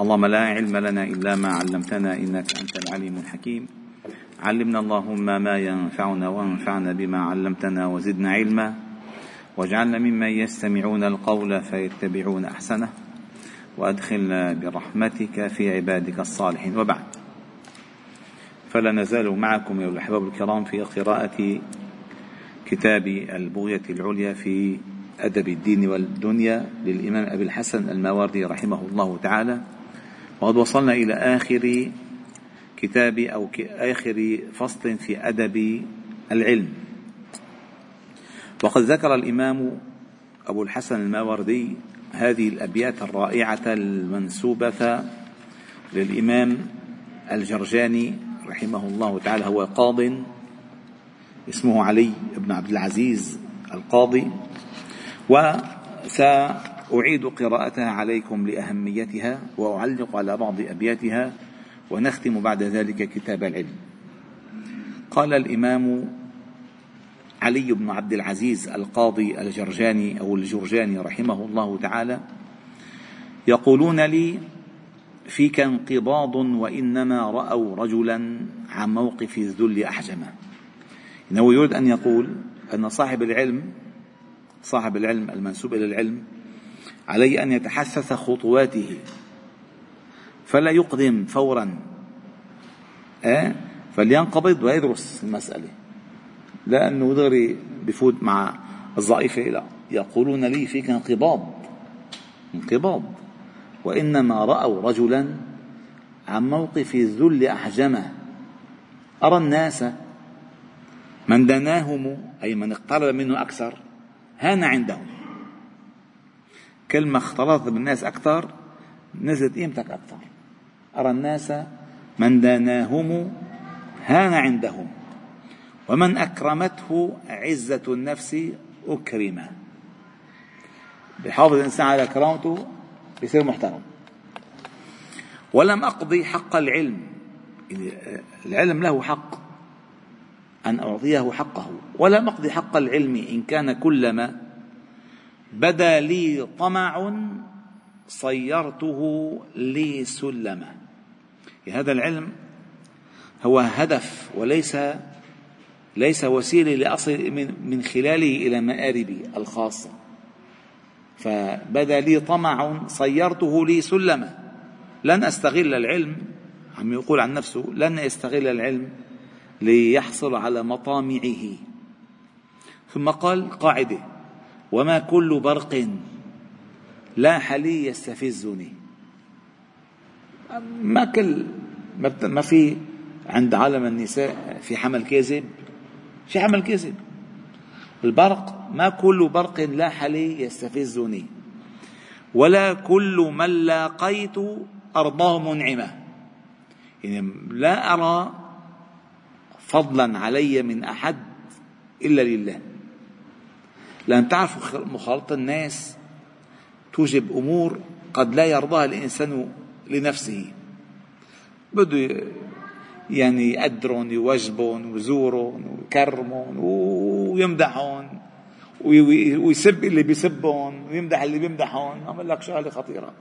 اللهم لا علم لنا إلا ما علمتنا إنك أنت العليم الحكيم. علمنا اللهم ما ينفعنا وانفعنا بما علمتنا وزدنا علما. واجعلنا ممن يستمعون القول فيتبعون أحسنه. وأدخلنا برحمتك في عبادك الصالحين. وبعد. فلا نزال معكم أيها الأحباب الكرام في قراءة كتاب البغية العليا في أدب الدين والدنيا للإمام أبي الحسن الماوردي رحمه الله تعالى. وقد وصلنا إلى آخر كتاب أو آخر فصل في أدب العلم. وقد ذكر الإمام أبو الحسن الماوردي هذه الأبيات الرائعة المنسوبة للإمام الجرجاني رحمه الله تعالى هو قاض اسمه علي بن عبد العزيز القاضي وسأعيد قراءتها عليكم لأهميتها وأعلق على بعض أبياتها ونختم بعد ذلك كتاب العلم. قال الإمام علي بن عبد العزيز القاضي الجرجاني أو الجرجاني رحمه الله تعالى يقولون لي فيك انقباض وإنما رأوا رجلا عن موقف الذل أحجمه إنه يريد أن يقول أن صاحب العلم صاحب العلم المنسوب إلى العلم عليه أن يتحسس خطواته. فلا يقدم فورا. أه؟ فلينقبض ويدرس المسألة. لأنه دغري بفوت مع الضعيفة لا يقولون لي فيك انقباض. انقباض. وإنما رأوا رجلا عن موقف الذل أحجمه. أرى الناس من دناهم أي من اقترب منه أكثر هان عندهم. كل ما اختلطت بالناس أكثر نزلت قيمتك أكثر. أرى الناس من داناهم هان عندهم ومن أكرمته عزة النفس أكرم بحافظ الإنسان على كرامته بيصير محترم. ولم أقضي حق العلم العلم له حق أن أعطيه حقه. ولم أقضي حق العلم إن كان كلما بدا لي طمع صيرته لي سلما هذا العلم هو هدف وليس ليس وسيلة لأصل من من خلاله إلى مآربي الخاصة. فبدا لي طمع صيرته لي سلما لن أستغل العلم عم يقول عن نفسه لن يستغل العلم ليحصل على مطامعه. ثم قال قاعدة وما كل برق لاح لي يستفزني. ما كل ما في عند عالم النساء في حمل كاذب؟ في حمل كاذب. البرق ما كل برق لاح لي يستفزني. ولا كل من لاقيت أرضاه منعمة. يعني لا أرى فضلا علي من أحد إلا لله. لأن تعرفوا مخالطة الناس توجب أمور قد لا يرضاها الإنسان لنفسه. بده يعني يقدرهم يوجبهم ويزورهم ويكرمهم ويمدحهم ويسب اللي بيسبهم ويمدح اللي بيمدحهم. عمل لك شغلة خطيرة.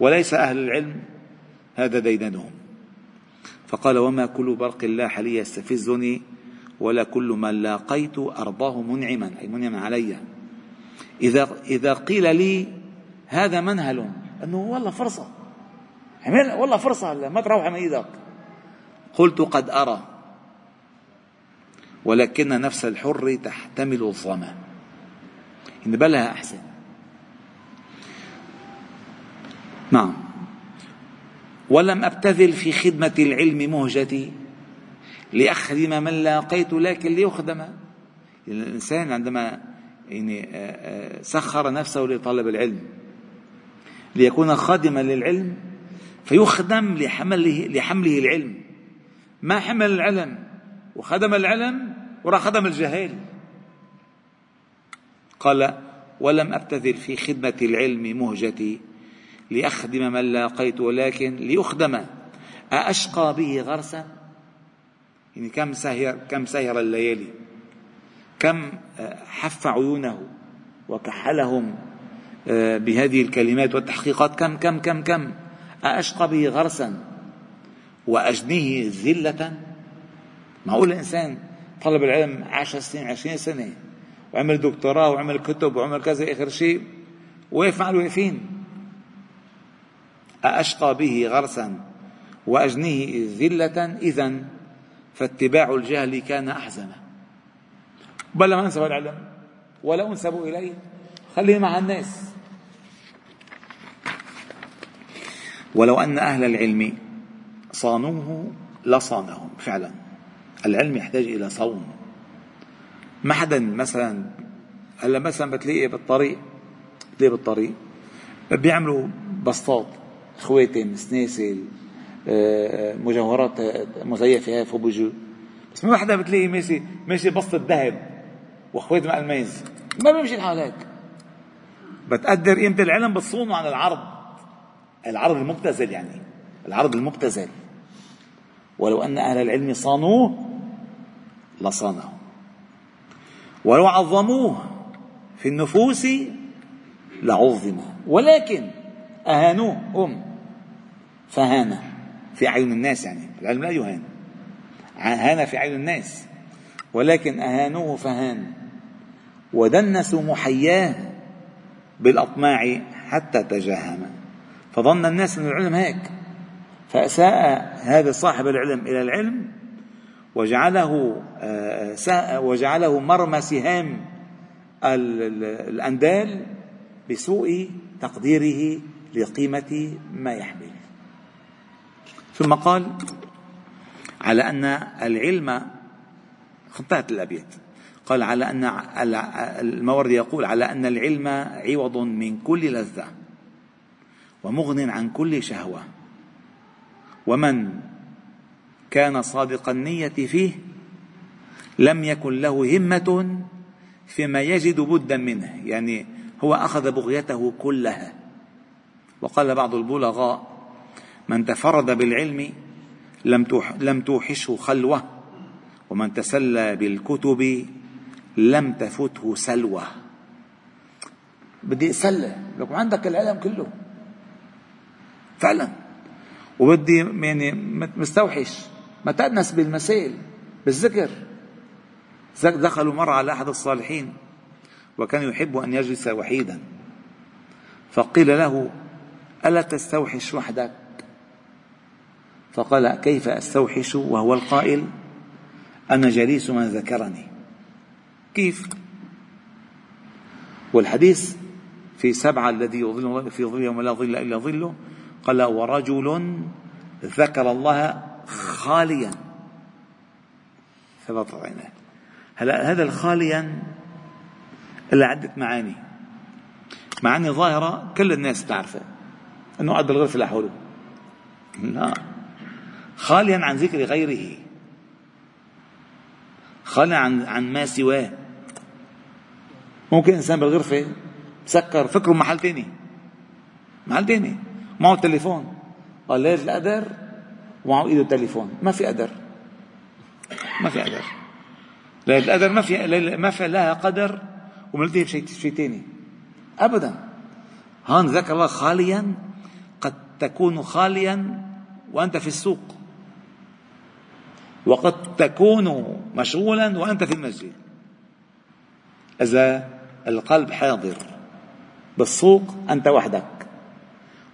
وليس أهل العلم هذا ديدنهم. فقال وما كل برق لاح لي يستفزني ولا كل من لاقيت أرضاه منعما أي منعما علي. إذا إذا قيل لي هذا منهل أنه والله فرصة. والله فرصة ما تروح من إيدك. قلت قد أرى ولكن نفس الحر تحتمل الظما. إن بلها أحسن. نعم. ولم أبتذل في خدمة العلم مهجتي. لأخدم من لاقيت لكن ليخدم. الإنسان عندما يعني سخر نفسه لطلب العلم ليكون خادما للعلم فيخدم لحمله لحمله العلم. ما حمل العلم؟ وخدم العلم وراح خدم الجهال. قال ولم أبتذل في خدمة العلم مهجتي لأخدم من لاقيت ولكن ليخدم. أأشقى به غرسا؟ يعني كم سهر كم سهر الليالي. كم حف عيونه وكحلهم بهذه الكلمات والتحقيقات. كم كم كم كم. أأشقى به غرسا وأجنيه ذلة. معقول الإنسان طلب العلم عشر سنين عشرين سنة وعمل دكتوراه وعمل كتب وعمل كذا آخر شيء وقف مع الواقفين أأشقى به غرسا وأجنيه ذلة. إذا فاتباع الجهل كان أحزن. بل ما أنسبوا العلم. ولا أنسبوا إليه. خليه مع الناس. ولو أن أهل العلم صانوه لصانهم فعلا. العلم يحتاج إلى صون ما حدا مثلا هلا مثلا بتلاقي بالطريق. بتلاقي بالطريق. بيعملوا بسطات خواتم سناسل. مجوهرات مزيفة فوبوجو. بس ما حدا بتلاقي ماشي ماشي بسطة ذهب وخواتم الماس ما بيمشي الحال هيك. بتقدر قيمة العلم بتصونه عن العرض. العرض المبتذل يعني. العرض المبتذل. ولو أن أهل العلم صانوه لصانه ولو عظموه في النفوس لعظم ولكن أهانوه هم. فهان في أعين الناس يعني العلم لا يهان. هان في أعين الناس ولكن أهانوه فهان. ودنسوا محياه بالأطماع حتى تجهم فظن الناس أن العلم هيك فأساء هذا صاحب العلم إلى العلم وجعله آه، وجعله مرمى سهام الأندال بسوء تقديره لقيمة ما يحمل. ثم قال على أن العلم انتهت الأبيات. قال على أن المورد يقول على أن العلم عوض من كل لذة ومغن عن كل شهوة. ومن كان صادق النية فيه لم يكن له همة فيما يجد بدا منه يعني هو أخذ بغيته كلها. وقال بعض البلغاء من تفرد بالعلم لم لم توحشه خلوة ومن تسلى بالكتب لم تفته سلوى بدي اتسلى لكم عندك العلم كله. فعلا. وبدي يعني مستوحش. ما تأنس بالمسائل بالذكر. دخلوا مرة على أحد الصالحين وكان يحب أن يجلس وحيدا. فقيل له ألا تستوحش وحدك؟ فقال كيف أستوحش وهو القائل أنا جليس من ذكرني. كيف؟ والحديث في سبعة الذي يظل في ظل يوم لا ظل إلا ظله قال ورجل ذكر الله خاليا. ثبت عيناه هلا هذا الخاليا له عدة معاني. معاني ظاهرة كل الناس تعرفها إنه قد الغرفة لحوله لا. خاليا عن ذكر غيره. خاليا عن عن ما سواه. ممكن إنسان بالغرفة مسكر فكره محل تاني. محل تاني. معه تليفون قال ليلة القدر ومعه إيده تليفون ما في قدر ما في قدر ليلة القدر ما في ما في لها قدر. وملتهي بشيء شيء ثاني ابدا. هون ذكر الله خاليا. قد تكون خاليا وأنت في السوق. وقد تكون مشغولا وأنت في المسجد. إذا القلب حاضر بالسوق أنت وحدك.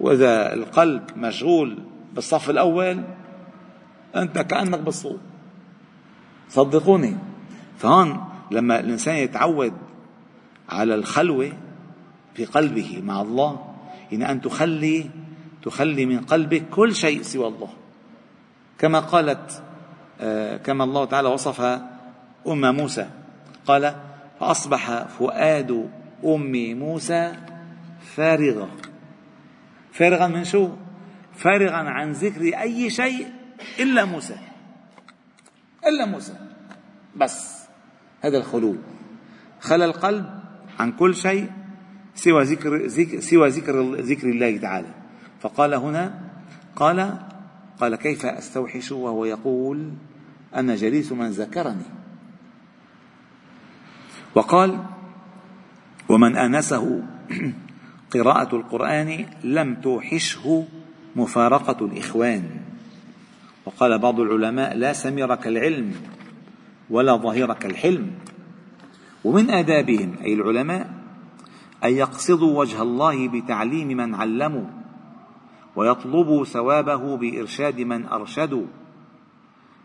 وإذا القلب مشغول بالصف الأول أنت كأنك بالسوق. صدقوني. فهون لما الإنسان يتعود على الخلوة في قلبه مع الله إن أن تخلي تخلي من قلبك كل شيء سوى الله. كما قالت كما الله تعالى وصف أم موسى. قال فأصبح فؤاد أم موسى فارغا فارغا من شو؟ فارغا عن ذكر أي شيء إلا موسى. إلا موسى. بس. هذا الخلو خلى القلب عن كل شيء سوى ذكر, ذكر سوى ذكر ذكر الله تعالى. فقال هنا قال قال كيف أستوحش؟ وهو يقول أنا جليس من ذكرني. وقال ومن آنسه قراءة القرآن لم توحشه مفارقة الإخوان. وقال بعض العلماء لا سمير كالعلم ولا ظهير كالحلم ومن آدابهم أي العلماء أن يقصدوا وجه الله بتعليم من علموا ويطلبوا ثوابه بإرشاد من أرشدوا.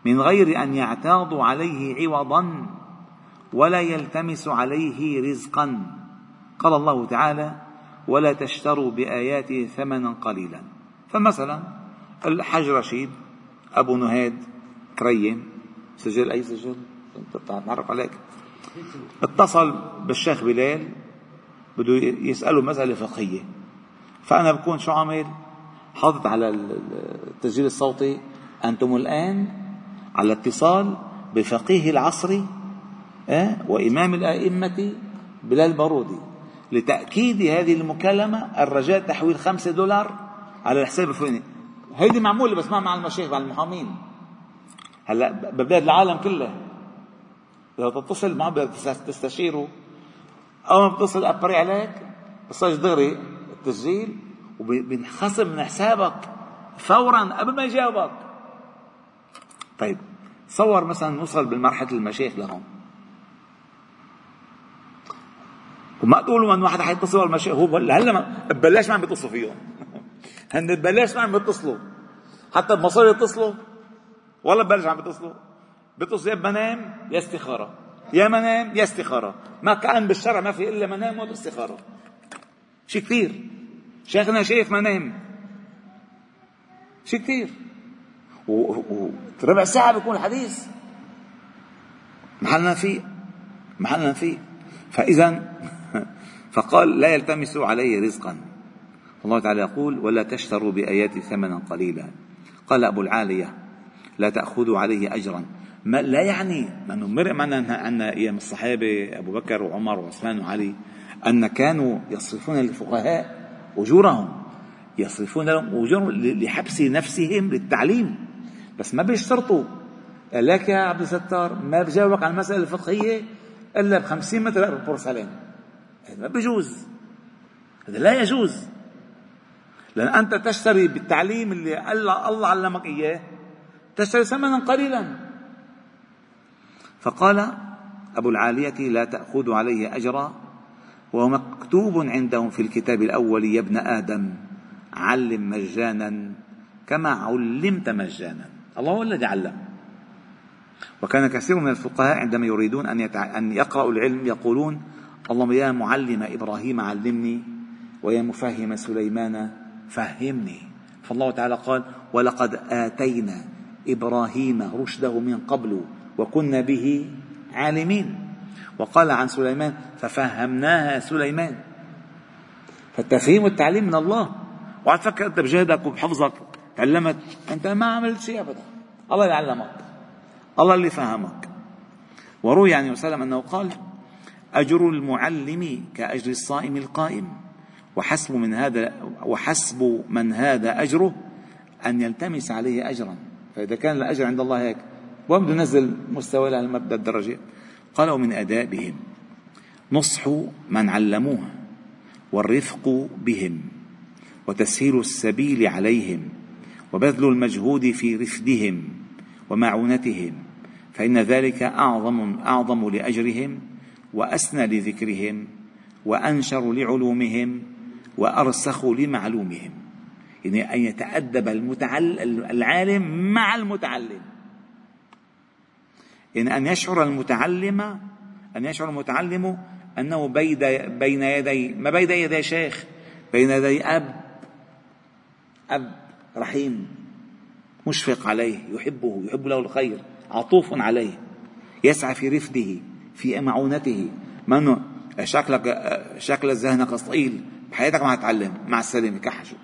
من غير أن يعتاضوا عليه عوضا ولا يلتمس عليه رزقا. قال الله تعالى ولا تشتروا بآياتي ثمنا قليلا. فمثلا الحج رشيد أبو نهاد كريم. سجل؟ أي سجل؟ تعرف عليك. اتصل بالشيخ بلال بده يسأله مسألة فقهية. فأنا بكون شو عامل؟ حاطط على التسجيل الصوتي أنتم الآن على اتصال بفقيه العصر أه؟ وإمام الأئمة بلال بارودي لتأكيد هذه المكالمة الرجاء تحويل خمسة دولار على الحساب الفلاني. هيدي معمولة بس ما مع المشايخ مع المحامين. هلا ببلاد العالم كلها لو تتصل معه تستشيره. أول ما بتصل أبري عليك بصير دغري التسجيل وبينخصم من حسابك فورا قبل ما يجاوبك. طيب تصور مثلا نوصل بالمرحلة المشايخ لهون. وما تقولوا من واحد حيتصل المشايخ هو هلا ببلاش ما عم بيتصلوا فيهم. هن ببلاش ما عم بيتصلوا. حتى بمصاري يتصلوا. ولا ببلاش عم بيتصلوا. بيتصلوا يا بنام يا استخارة. يا منام يا استخارة. ما كأن بالشرع ما في إلا منام واستخارة شيء كثير. شيخنا شايف منام. شيء كثير. وربع ساعة بيكون الحديث. محلنا فيه. محلنا فيه. فإذا فقال لا يلتمسوا عليه رزقا. الله تعالى يقول ولا تشتروا بآياتي ثمنا قليلا. قال أبو العالية لا تأخذوا عليه أجرا. ما لا يعني أنه مرق معنا أن أيام الصحابة أبو بكر وعمر وعثمان وعلي أن كانوا يصرفون للفقهاء أجورهم. يصرفون لهم أجورهم لحبس نفسهم للتعليم. بس ما بيشترطوا. لك يا عبد الستار ما بجاوبك على المسألة الفقهية إلا بخمسين متر بورسلين هذا ما بيجوز هذا لا يجوز. لأن أنت تشتري بالتعليم اللي الله علمك إياه تشتري ثمنا قليلا. فقال أبو العالية لا تأخذ عليه أجرا. وهو مكتوب عندهم في الكتاب الأول يا ابن آدم علم مجانا كما علمت مجانا. الله هو الذي علم. وكان كثير من الفقهاء عندما يريدون أن, يتع... أن يقرأوا العلم يقولون اللهم يا معلم إبراهيم علمني ويا مفهم سليمان فهمني. فالله تعالى قال ولقد آتينا إبراهيم رشده من قبل وكنا به عالمين. وقال عن سليمان ففهمناها سليمان. فالتفهيم والتعليم من الله. وعلى تفكر انت بجهدك وبحفظك. تعلمت أنت ما عملت شيء ابدا. الله اللي علمك. الله اللي فهمك. وروي عن وسلم أنه قال أجر المعلم كأجر الصائم القائم. وحسب من هذا وحسب من هذا أجره أن يلتمس عليه اجرا. فإذا كان الأجر عند الله هيك وين بده ينزل مستوى على المبدأ الدرجة. قال ومن أدابهم نصح من علموها والرفق بهم وتسهيل السبيل عليهم. وبذل المجهود في رفدهم ومعونتهم فإن ذلك أعظم أعظم لأجرهم وأسنى لذكرهم وأنشر لعلومهم وأرسخ لمعلومهم. يعني أن يتأدب المتعلم العالم مع المتعلم. يعني أن يشعر المتعلم أن يشعر المتعلم أنه بين يدي ما بين يدي شيخ بين يدي أب أب. رحيم مشفق عليه يحبه يحب له الخير عطوف عليه يسعى في رفده في معونته. ما انه شكلك شكل ذهنك ثقيل بحياتك ما هتعلم. مع السلامة كحشو.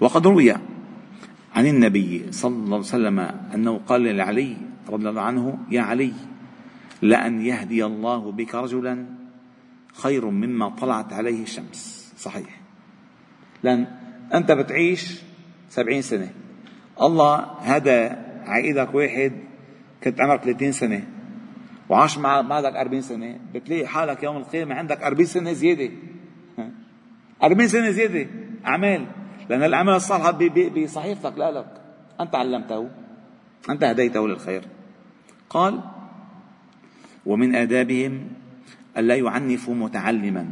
وقد روي عن النبي صلى الله عليه وسلم أنه قال لعلي رضي الله عنه يا علي لأن يهدي الله بك رجلا خير مما طلعت عليه الشمس. صحيح. لأن أنت بتعيش سبعين سنة. الله هدى عقيدك واحد كنت عمرك 30 سنة. وعاش مع بعدك 40 سنة. بتلاقي حالك يوم القيامة عندك 40 سنة زيادة. 40 سنة زيادة. أعمال. لأن الأعمال الصالحة بصحيفتك لا لك. أنت علمته. أنت هديته للخير. قال ومن آدابهم ألا يعنفوا متعلما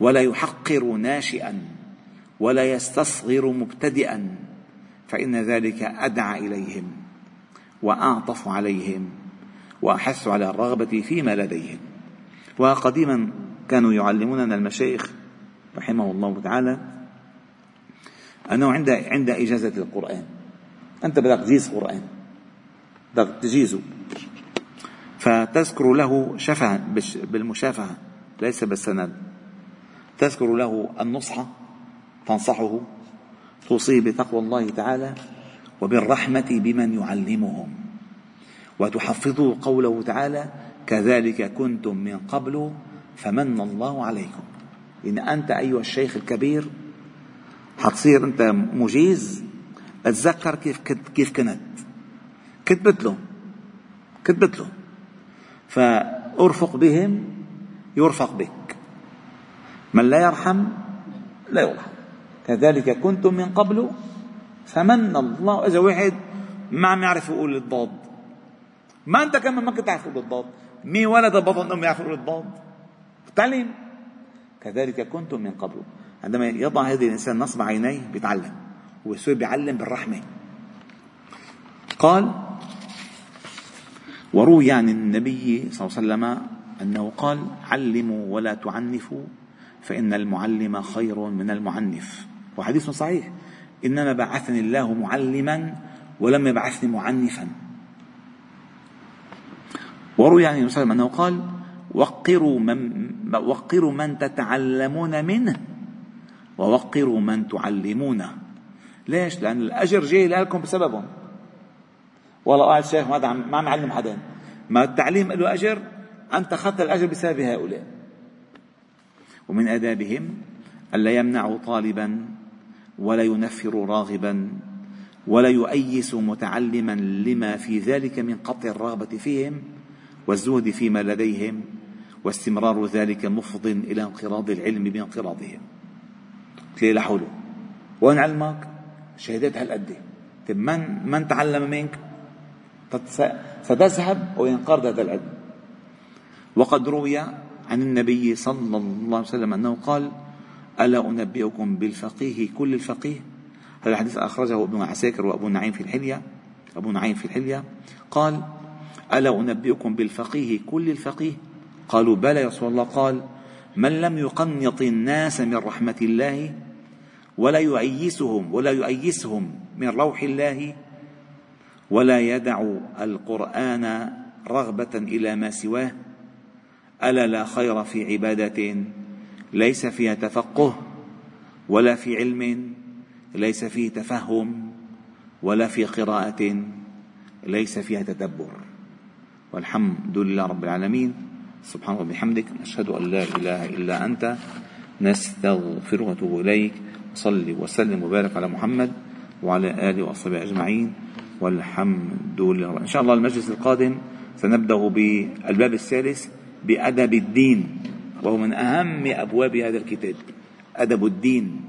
ولا يحقر ناشئا. ولا يستصغر مبتدئا فإن ذلك أدعى إليهم وأعطف عليهم وأحث على الرغبة فيما لديهم. وقديما كانوا يعلموننا المشايخ رحمه الله تعالى أنه عند عند إجازة القرآن. أنت بدك تجيز قرآن. بدك تجيزه. فتذكر له شفها بالمشافهة ليس بالسند. تذكر له النصح تنصحه توصيه بتقوى الله تعالى وبالرحمة بمن يعلمهم. وتحفظه قوله تعالى كذلك كنتم من قبل فمن الله عليكم. إن أنت أيها الشيخ الكبير حتصير أنت مجيز أتذكر كيف كنت كيف كنت. كنت مثلهم كنت مثلهم فأرفق بهم يرفق بك. من لا يرحم لا يرحم. كذلك كنتم من قبل فمن الله. إذا واحد ما عم يعرف يقول الضاد. ما أنت كمان ما كنت تعرف تقول الضاد. مين ولد بطن امه يعرف يقول الضاد؟ تعليم. كذلك كنتم من قبل. عندما يضع هذا الإنسان نصب عينيه بيتعلم. ويصير بيعلم بالرحمة. قال وروي عن النبي صلى الله عليه وسلم أنه قال علموا ولا تعنفوا فإن المعلم خير من المعنف. وحديث صحيح. إنما بعثني الله معلما ولم يبعثني معنفا. وروي عن النبي صلى الله عليه وسلم أنه قال وقروا من وقروا من تتعلمون منه ووقروا من تعلمونه. ليش؟ لأن الأجر جاي لكم بسببهم. والله قاعد شيخ ما ما عم يعلم حدا. ما التعليم له أجر؟ أنت أخذت الأجر بسبب هؤلاء. ومن آدابهم ألا يمنعوا طالبا ولا ينفروا راغبا ولا يؤيس متعلما لما في ذلك من قطع الرغبة فيهم والزهد فيما لديهم واستمرار ذلك مفض إلى انقراض العلم بانقراضهم تلاقي لحوله وين علمك؟ شهادات هالقد طيب من من تعلم منك؟ ستذهب وينقرض هذا العلم وقد روي عن النبي صلى الله عليه وسلم أنه قال ألا أنبئكم بالفقيه كل الفقيه؟ هذا الحديث أخرجه ابن عساكر وأبو نعيم في الحلية. أبو نعيم في الحلية. قال ألا أنبئكم بالفقيه كل الفقيه؟ قالوا بلى يا رسول الله. قال من لم يقنط الناس من رحمة الله ولا يؤيسهم ولا يؤيسهم من روح الله ولا يدع القرآن رغبة إلى ما سواه ألا لا خير في عبادة ليس فيها تفقه ولا في علم ليس فيه تفهم ولا في قراءة ليس فيها تدبر. والحمد لله رب العالمين. سبحانه وبحمدك نشهد أن لا إله إلا أنت. نستغفرك ونتوب إليك. صل وسلم وبارك على محمد وعلى آله وأصحابه أجمعين. والحمد لله إن شاء الله المجلس القادم سنبدأ بالباب الثالث بأدب الدين. وهو من أهم أبواب هذا الكتاب أدب الدين.